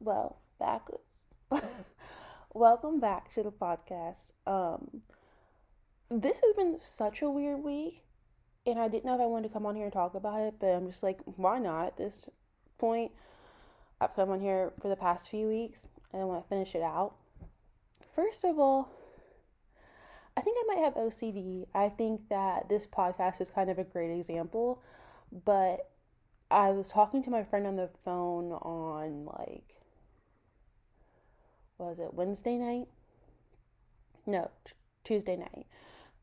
well, back. Welcome back to the podcast. Um, this has been such a weird week, and I didn't know if I wanted to come on here and talk about it, but I'm just like, why not at this point? I've come on here for the past few weeks, and I want to finish it out. First of all, I think I might have OCD. I think that this podcast is kind of a great example, but I was talking to my friend on the phone on like was it Wednesday night? No, t- Tuesday night.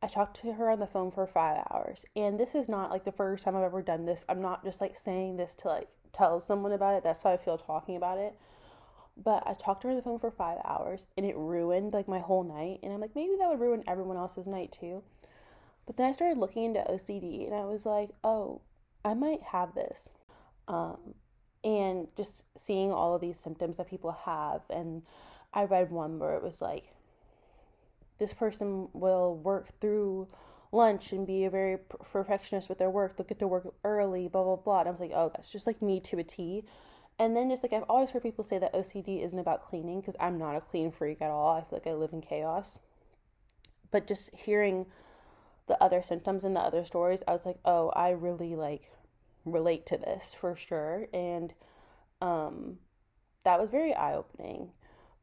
I talked to her on the phone for five hours. And this is not like the first time I've ever done this. I'm not just like saying this to like tell someone about it. That's how I feel talking about it. But I talked to her on the phone for five hours and it ruined like my whole night. And I'm like, maybe that would ruin everyone else's night too. But then I started looking into OCD and I was like, oh, I might have this. Um, and just seeing all of these symptoms that people have and I read one where it was like, this person will work through lunch and be a very perfectionist with their work. They'll get to work early, blah, blah, blah. And I was like, oh, that's just like me to a T. And then just like I've always heard people say that OCD isn't about cleaning because I'm not a clean freak at all. I feel like I live in chaos. But just hearing the other symptoms and the other stories, I was like, oh, I really like relate to this for sure. And um, that was very eye opening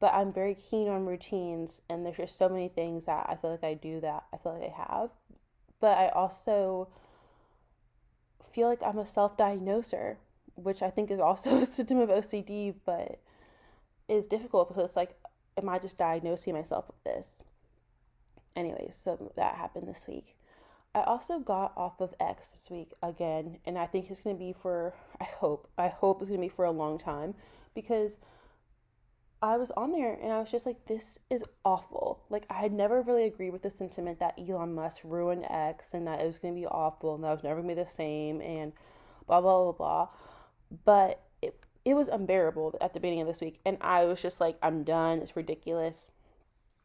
but I'm very keen on routines and there's just so many things that I feel like I do that I feel like I have. But I also feel like I'm a self-diagnoser, which I think is also a symptom of OCD, but is difficult because it's like am I just diagnosing myself with this? Anyways, so that happened this week. I also got off of X this week again, and I think it's to be for I hope I hope it's to be for a long time because I was on there and I was just like, this is awful. Like, I had never really agreed with the sentiment that Elon Musk ruined X and that it was going to be awful and that it was never going to be the same and blah, blah, blah, blah. But it, it was unbearable at the beginning of this week. And I was just like, I'm done. It's ridiculous.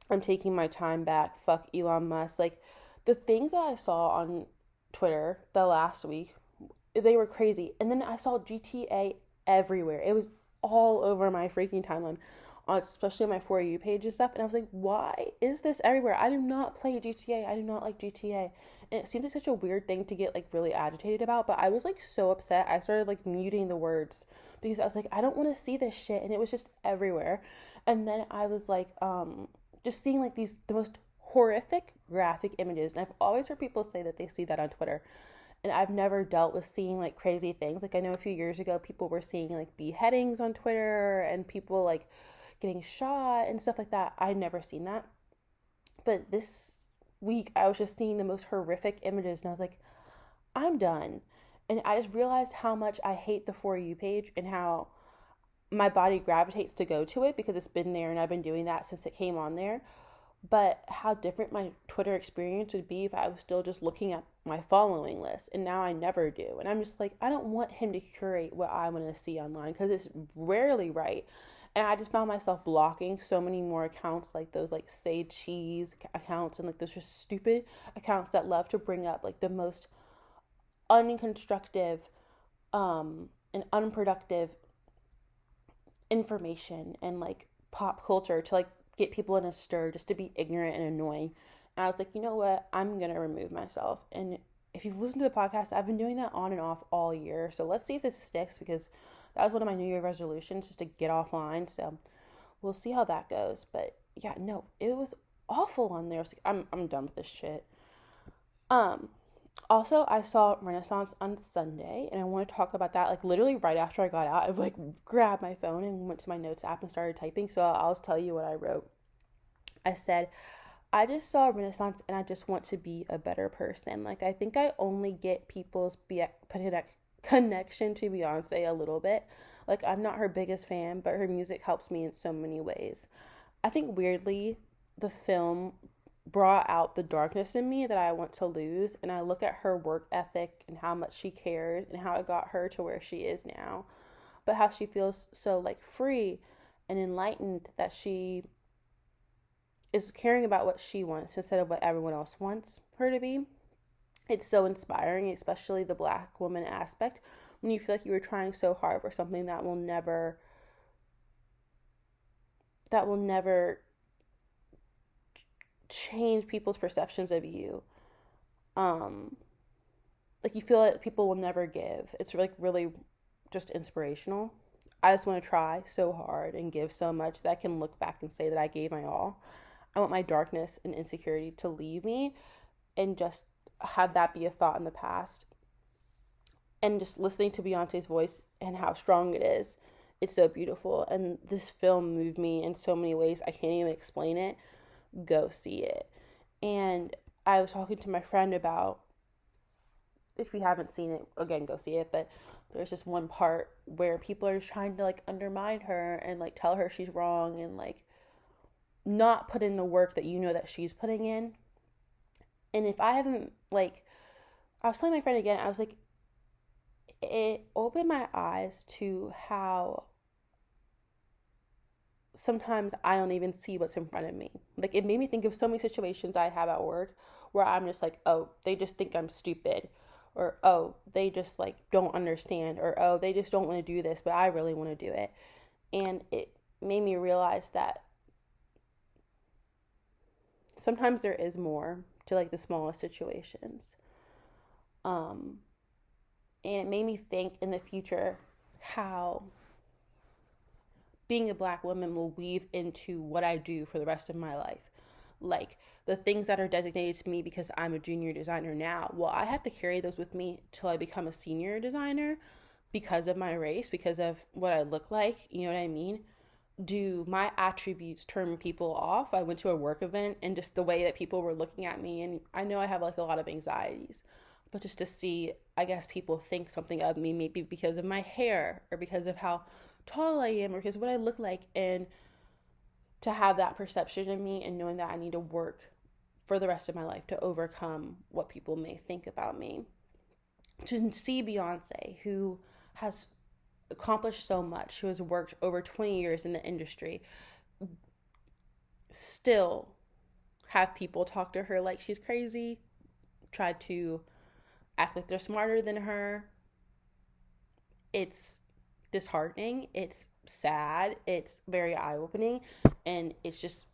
I'm taking my time back. Fuck Elon Musk. Like, the things that I saw on Twitter the last week, they were crazy. And then I saw GTA everywhere. It was all over my freaking timeline especially on my For You page and stuff. And I was like, why is this everywhere? I do not play GTA. I do not like GTA. And it seemed like such a weird thing to get like really agitated about. But I was like so upset. I started like muting the words because I was like, I don't want to see this shit. And it was just everywhere. And then I was like, um, just seeing like these, the most horrific graphic images. And I've always heard people say that they see that on Twitter and I've never dealt with seeing like crazy things. Like I know a few years ago people were seeing like beheadings on Twitter and people like getting shot and stuff like that. I'd never seen that. But this week, I was just seeing the most horrific images, and I was like, I'm done. And I just realized how much I hate the For You page and how my body gravitates to go to it because it's been there and I've been doing that since it came on there. But how different my Twitter experience would be if I was still just looking at my following list. And now I never do. And I'm just like, I don't want him to curate what I want to see online because it's rarely right. And I just found myself blocking so many more accounts like those like say cheese accounts and like those just stupid accounts that love to bring up like the most unconstructive um and unproductive information and like pop culture to like get people in a stir just to be ignorant and annoying. And I was like, you know what? I'm gonna remove myself. And if you've listened to the podcast, I've been doing that on and off all year. So let's see if this sticks because that was one of my New Year resolutions just to get offline. So we'll see how that goes. But yeah, no, it was awful on there. Like, I'm I'm done with this shit. Um also I saw Renaissance on Sunday and I want to talk about that like literally right after I got out. I've like grabbed my phone and went to my notes app and started typing. So I'll tell you what I wrote. I said I just saw Renaissance and I just want to be a better person. Like I think I only get people's be connection to Beyonce a little bit. Like, I'm not her biggest fan, but her music helps me in so many ways. I think weirdly, the film brought out the darkness in me that I want to lose. And I look at her work ethic and how much she cares and how it got her to where she is now. But how she feels so like free and enlightened that she is caring about what she wants instead of what everyone else wants her to be it's so inspiring, especially the black woman aspect, when you feel like you were trying so hard for something that will never that will never change people's perceptions of you. Um, like you feel like people will never give. It's like really just inspirational. I just want to try so hard and give so much that I can look back and say that I gave my all. I want my darkness and insecurity to leave me and just have that be a thought in the past. And just listening to Beyonce's voice and how strong it is, it's so beautiful. And this film moved me in so many ways. I can't even explain it. Go see it. And I was talking to my friend about if you haven't seen it, again, go see it. But there's this one part where people are trying to like undermine her and like tell her she's wrong and like not put in the work that you know that she's putting in. And if I haven't like I was telling my friend again, I was like it opened my eyes to how sometimes I don't even see what's in front of me. Like it made me think of so many situations I have at work where I'm just like, oh, they just think I'm stupid or oh they just like don't understand or oh they just don't want to do this but i really want to do it and it made me realize that sometimes there is more to like the smallest situations um and it made me think in the future how being a black woman will weave into what i do for the rest of my life like the things that are designated to me because I'm a junior designer now, well, I have to carry those with me till I become a senior designer because of my race, because of what I look like. You know what I mean? Do my attributes turn people off? I went to a work event and just the way that people were looking at me, and I know I have like a lot of anxieties, but just to see, I guess people think something of me, maybe because of my hair or because of how tall I am or because what I look like. And to have that perception of me and knowing that I need to work for the rest of my life to overcome what people may think about me. To see Beyonce, who has accomplished so much, who has worked over 20 years in the industry, still have people talk to her like she's crazy, try to act like they're smarter than her. It's disheartening. It's sad. It's very eye opening. And it's just,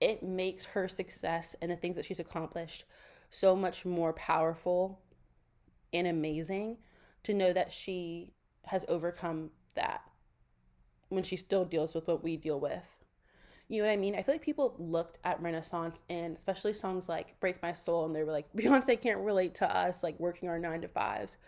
it makes her success and the things that she's accomplished so much more powerful and amazing to know that she has overcome that when she still deals with what we deal with. You know what I mean? I feel like people looked at Renaissance and especially songs like Break My Soul and they were like, Beyonce can't relate to us, like working our nine to fives.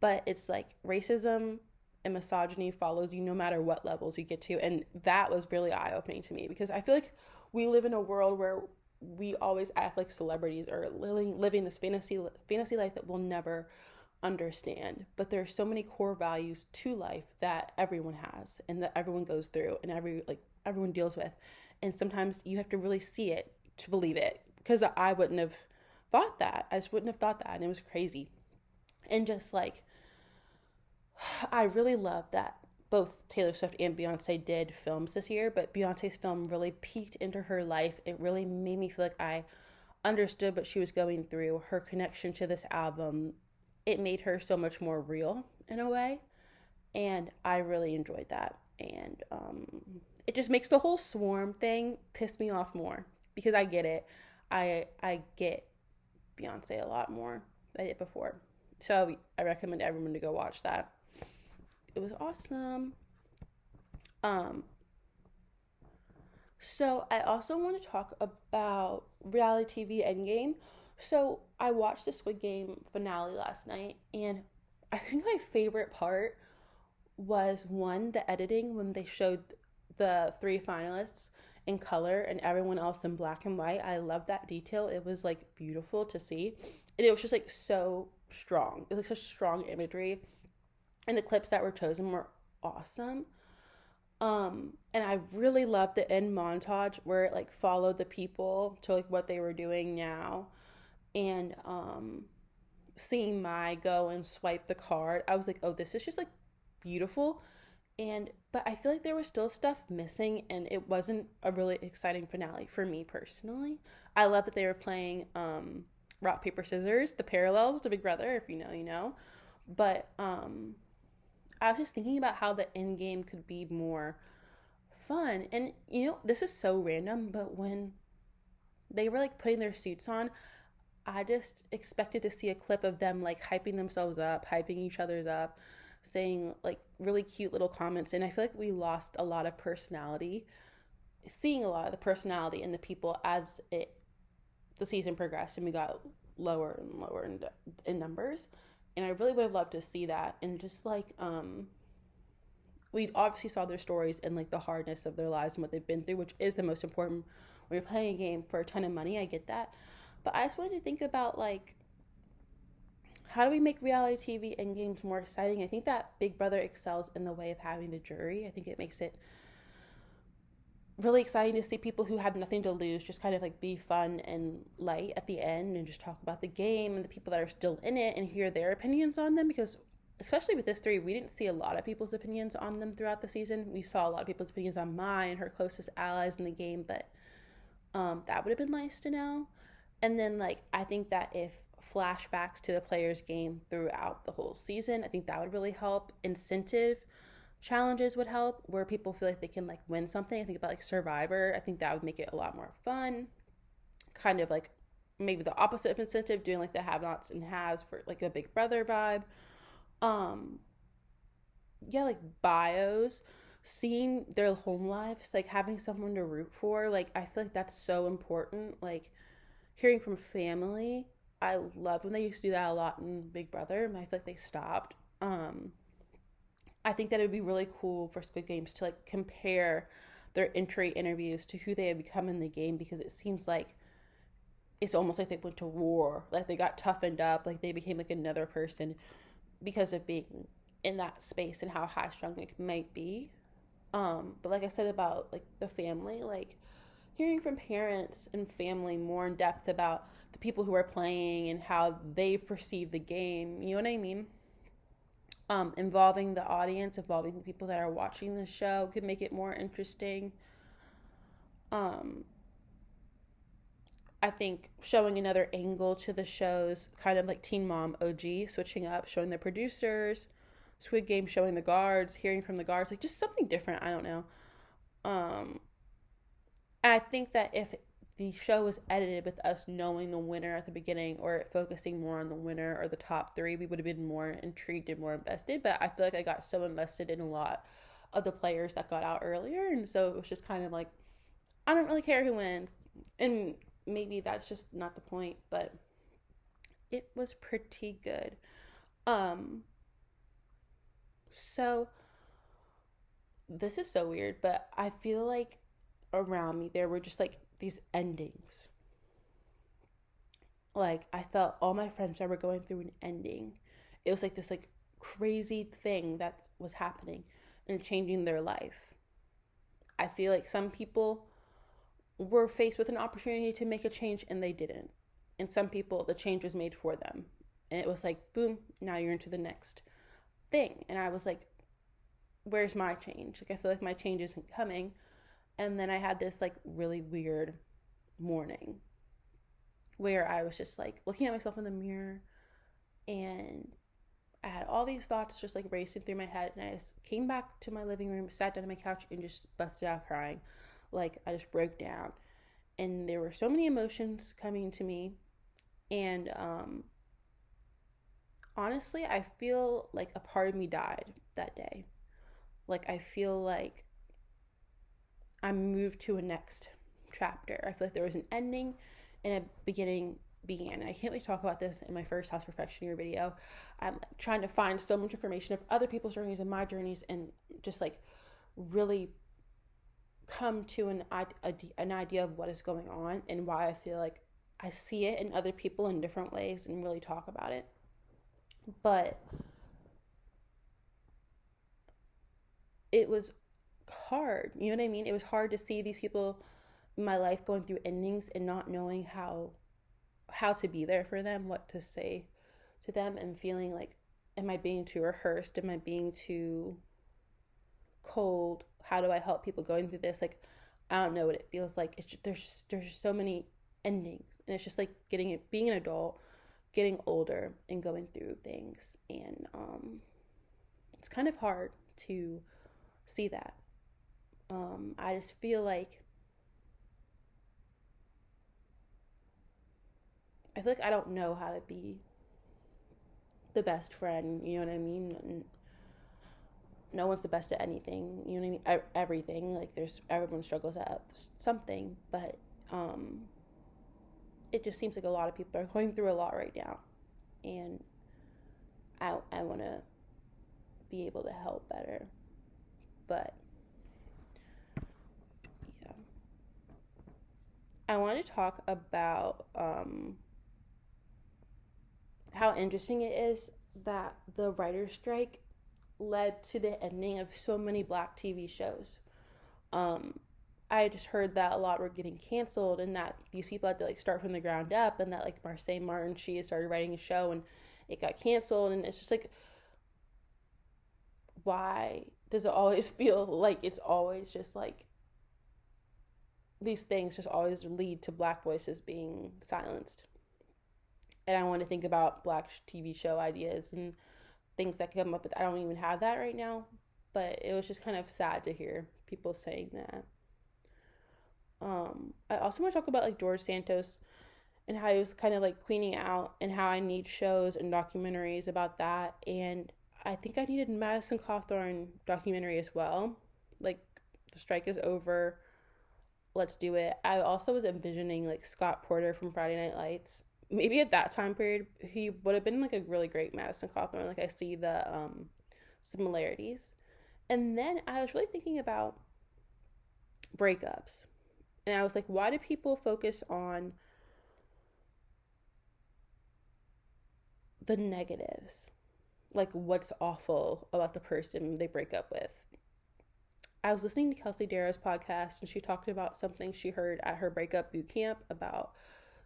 But it's like racism and misogyny follows you no matter what levels you get to. And that was really eye opening to me because I feel like we live in a world where we always act like celebrities or living, living this fantasy fantasy life that we'll never understand. But there are so many core values to life that everyone has and that everyone goes through and every like everyone deals with. And sometimes you have to really see it to believe it because I wouldn't have thought that. I just wouldn't have thought that and it was crazy. And just like I really love that both Taylor Swift and Beyonce did films this year, but Beyonce's film really peeked into her life. It really made me feel like I understood what she was going through, her connection to this album. It made her so much more real in a way. And I really enjoyed that. And um, it just makes the whole swarm thing piss me off more because I get it. I I get Beyonce a lot more than I did before. So I recommend everyone to go watch that it was awesome. Um, so I also want to talk about reality TV Endgame. So I watched the Squid Game finale last night, and I think my favorite part was one the editing when they showed the three finalists in color and everyone else in black and white. I love that detail. It was like beautiful to see, and it was just like so strong. It was like such strong imagery and the clips that were chosen were awesome. Um, and I really loved the end montage where it like followed the people to like what they were doing now. And um seeing Mai go and swipe the card, I was like, oh, this is just like beautiful. And but I feel like there was still stuff missing and it wasn't a really exciting finale for me personally. I love that they were playing um rock, paper, scissors, the parallels to Big Brother, if you know, you know. But um I was just thinking about how the end game could be more fun. And you know, this is so random, but when they were like putting their suits on, I just expected to see a clip of them like hyping themselves up, hyping each other's up, saying like really cute little comments. And I feel like we lost a lot of personality, seeing a lot of the personality in the people as it the season progressed and we got lower and lower in, in numbers. And I really would have loved to see that and just like um we obviously saw their stories and like the hardness of their lives and what they've been through, which is the most important when you're playing a game for a ton of money. I get that. But I just wanted to think about like how do we make reality TV and games more exciting? I think that Big Brother excels in the way of having the jury. I think it makes it really exciting to see people who have nothing to lose just kind of like be fun and light at the end and just talk about the game and the people that are still in it and hear their opinions on them because especially with this three we didn't see a lot of people's opinions on them throughout the season we saw a lot of people's opinions on Mai and her closest allies in the game but um, that would have been nice to know and then like i think that if flashbacks to the players game throughout the whole season i think that would really help incentive challenges would help where people feel like they can like win something. I think about like Survivor. I think that would make it a lot more fun. Kind of like maybe the opposite of incentive, doing like the have nots and has for like a big brother vibe. Um yeah, like bios, seeing their home lives, like having someone to root for, like I feel like that's so important. Like hearing from family. I love when they used to do that a lot in Big Brother, and I feel like they stopped. Um I think that it would be really cool for Squid Games to like compare their entry interviews to who they have become in the game because it seems like it's almost like they went to war, like they got toughened up, like they became like another person because of being in that space and how high strung it might be. Um, but like I said about like the family, like hearing from parents and family more in depth about the people who are playing and how they perceive the game, you know what I mean? um, involving the audience, involving the people that are watching the show could make it more interesting. Um, I think showing another angle to the shows, kind of like Teen Mom OG, switching up, showing the producers, Squid Game showing the guards, hearing from the guards, like just something different. I don't know. Um, and I think that if the show was edited with us knowing the winner at the beginning or focusing more on the winner or the top three, we would have been more intrigued and more invested. But I feel like I got so invested in a lot of the players that got out earlier. And so it was just kind of like, I don't really care who wins. And maybe that's just not the point, but it was pretty good. Um, so this is so weird, but I feel like around me there were just like these endings. Like I felt all my friends that were going through an ending. It was like this like crazy thing that was happening and changing their life. I feel like some people were faced with an opportunity to make a change and they didn't. And some people the change was made for them. And it was like boom, now you're into the next thing. And I was like where's my change? Like I feel like my change isn't coming and then I had this like really weird morning where I was just like looking at myself in the mirror and I had all these thoughts just like racing through my head. And I just came back to my living room, sat down on my couch, and just busted out crying. Like I just broke down. And there were so many emotions coming to me. And um, honestly, I feel like a part of me died that day. Like I feel like I'm moved to a next chapter. I feel like there was an ending and a beginning began. And I can't wait to talk about this in my first House Perfectioneer video. I'm trying to find so much information of other people's journeys and my journeys and just like really come to an, an idea of what is going on and why I feel like I see it in other people in different ways and really talk about it. But it was hard. You know what I mean? It was hard to see these people in my life going through endings and not knowing how how to be there for them, what to say to them and feeling like am I being too rehearsed? Am I being too cold? How do I help people going through this? Like I don't know what it feels like. It's just, there's just, there's just so many endings and it's just like getting being an adult, getting older and going through things and um it's kind of hard to see that um, I just feel like I feel like I don't know how to be the best friend, you know what I mean? No one's the best at anything, you know what I mean? Everything, like there's everyone struggles at something, but um it just seems like a lot of people are going through a lot right now. And I I want to be able to help better. But yeah. I want to talk about um how interesting it is that the writer's strike led to the ending of so many black TV shows. Um, I just heard that a lot were getting canceled and that these people had to like start from the ground up and that like Marsai Martin she started writing a show and it got canceled and it's just like why does it always feel like it's always just like these things just always lead to black voices being silenced and I want to think about black TV show ideas and things that come up with. I don't even have that right now, but it was just kind of sad to hear people saying that. Um, I also want to talk about like George Santos and how he was kind of like queening out and how I need shows and documentaries about that. And I think I needed Madison Cawthorn documentary as well. Like the strike is over. Let's do it. I also was envisioning like Scott Porter from Friday Night Lights maybe at that time period he would have been like a really great Madison Cawthorn. Like I see the um, similarities. And then I was really thinking about breakups. And I was like, why do people focus on the negatives? Like what's awful about the person they break up with? I was listening to Kelsey Darragh's podcast and she talked about something she heard at her breakup boot camp about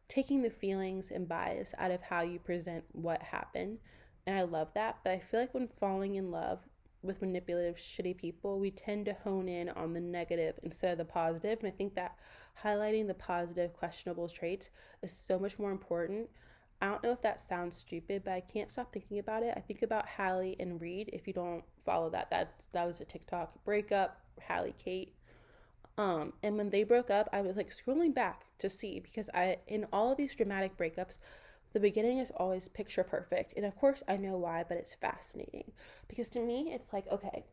taking the feelings and bias out of how you present what happened. And I love that. But I feel like when falling in love with manipulative, shitty people, we tend to hone in on the negative instead of the positive. And I think that highlighting the positive, questionable traits is so much more important. I don't know if that sounds stupid, but I can't stop thinking about it. I think about Halley and Reed. If you don't follow that, that that was a TikTok breakup. Halley Kate um, and when they broke up, I was like scrolling back to see because I, in all of these dramatic breakups, the beginning is always picture perfect. And of course, I know why, but it's fascinating because to me, it's like, okay,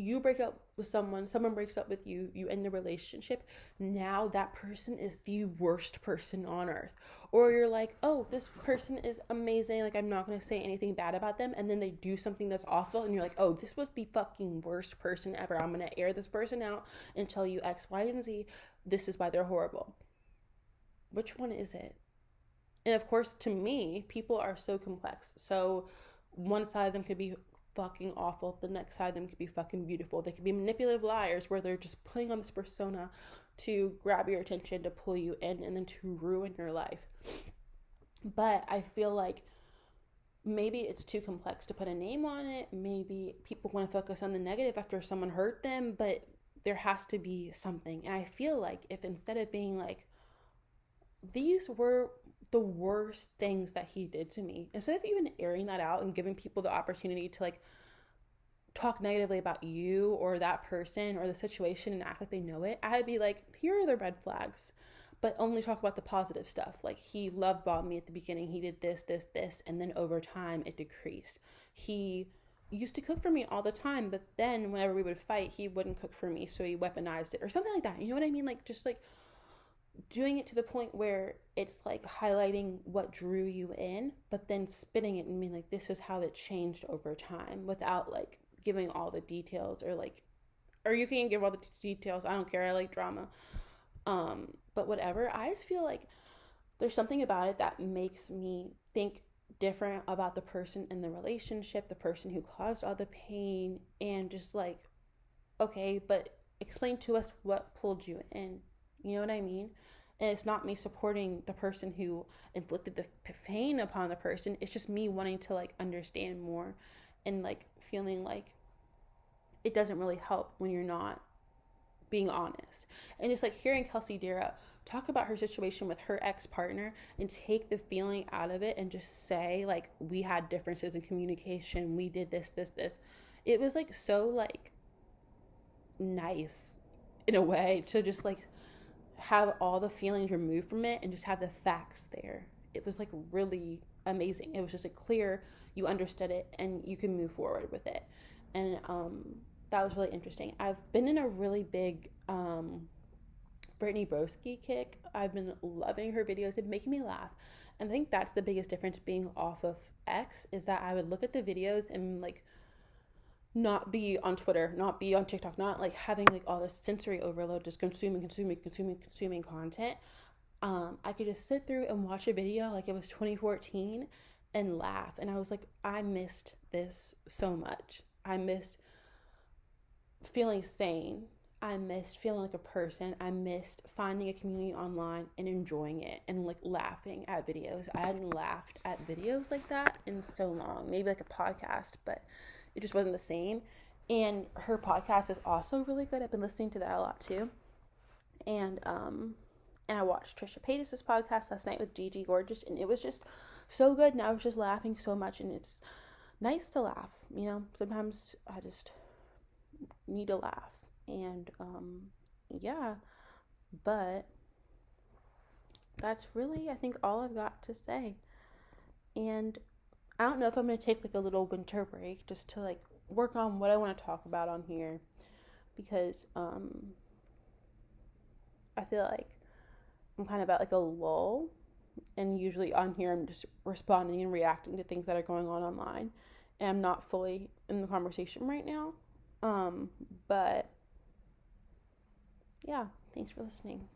you break up with someone, someone breaks up with you, you end the relationship. Now that person is the worst person on earth. Or you're like, oh, this person is amazing. Like, I'm not to say anything bad about them. And then they do something that's awful. And you're like, oh, this was the fucking worst person ever. I'm to air this person out and tell you X, Y, and Z. This is why they're horrible. Which one is it? And of course, to me, people are so complex. So one side of them could be fucking awful. The next side of them could be fucking beautiful. They could be manipulative liars where they're just putting on this persona to grab your attention, to pull you in, and then to ruin your life. But I feel like maybe it's too complex to put a name on it. Maybe people want to focus on the negative after someone hurt them, but there has to be something. And I feel like if instead of being like, these were the worst things that he did to me. Instead of even airing that out and giving people the opportunity to like talk negatively about you or that person or the situation and act like they know it i'd be like here are the red flags but only talk about the positive stuff. Like he love bombed me at the beginning. He did this this this and then over time it decreased. He used to cook for me all the time but then whenever we would fight he wouldn't cook for me so he weaponized it or something like that. You know what i mean? Like just like doing it to the point where it's like highlighting what drew you in, but then spinning it and being like, this is how it changed over time without like giving all the details or like, or you can give all the details. I don't care. I like drama. Um, but whatever. I just feel like there's something about it that makes me think different about the person in the relationship, the person who caused all the pain, and just like, okay, but explain to us what pulled you in you know what I mean? And it's not me supporting the person who inflicted the pain upon the person. It's just me wanting to like understand more and like feeling like it doesn't really help when you're not being honest. And it's like hearing Kelsey Darragh talk about her situation with her ex partner and take the feeling out of it and just say, like, we had differences in communication, we did this, this, this. It was like so like nice in a way to just like have all the feelings removed from it and just have the facts there. It was like really amazing. It was just a clear, you understood it and you can move forward with it. And um, that was really interesting. I've been in a really big um, Brittany Broski kick. I've been loving her videos. It's making me laugh. And I think that's the biggest difference being off of X is that I would look at the videos and like not be on Twitter, not be on TikTok, not like having like all this sensory overload, just consuming, consuming, consuming, consuming content. Um, I could just sit through and watch a video like it was 2014 and laugh. And I was like, I missed this so much. I missed feeling sane. I missed feeling like a person. I missed finding a community online and enjoying it and like laughing at videos. I hadn't laughed at videos like that in so long. Maybe like a podcast, but it just wasn't the same. And her podcast is also really good. I've been listening to that a lot too. And um and I watched Trisha Paytas' podcast last night with Gigi Gorgeous and it was just so good and I was just laughing so much and it's nice to laugh, you know. Sometimes I just need to laugh. And um yeah, but that's really I think all I've got to say. And I don't know if I'm going to take like a little winter break just to like work on what I want to talk about on here because um I feel like I'm kind of at like a lull and usually on here I'm just responding and reacting to things that are going on online and I'm not fully in the conversation right now. Um but yeah, thanks for listening.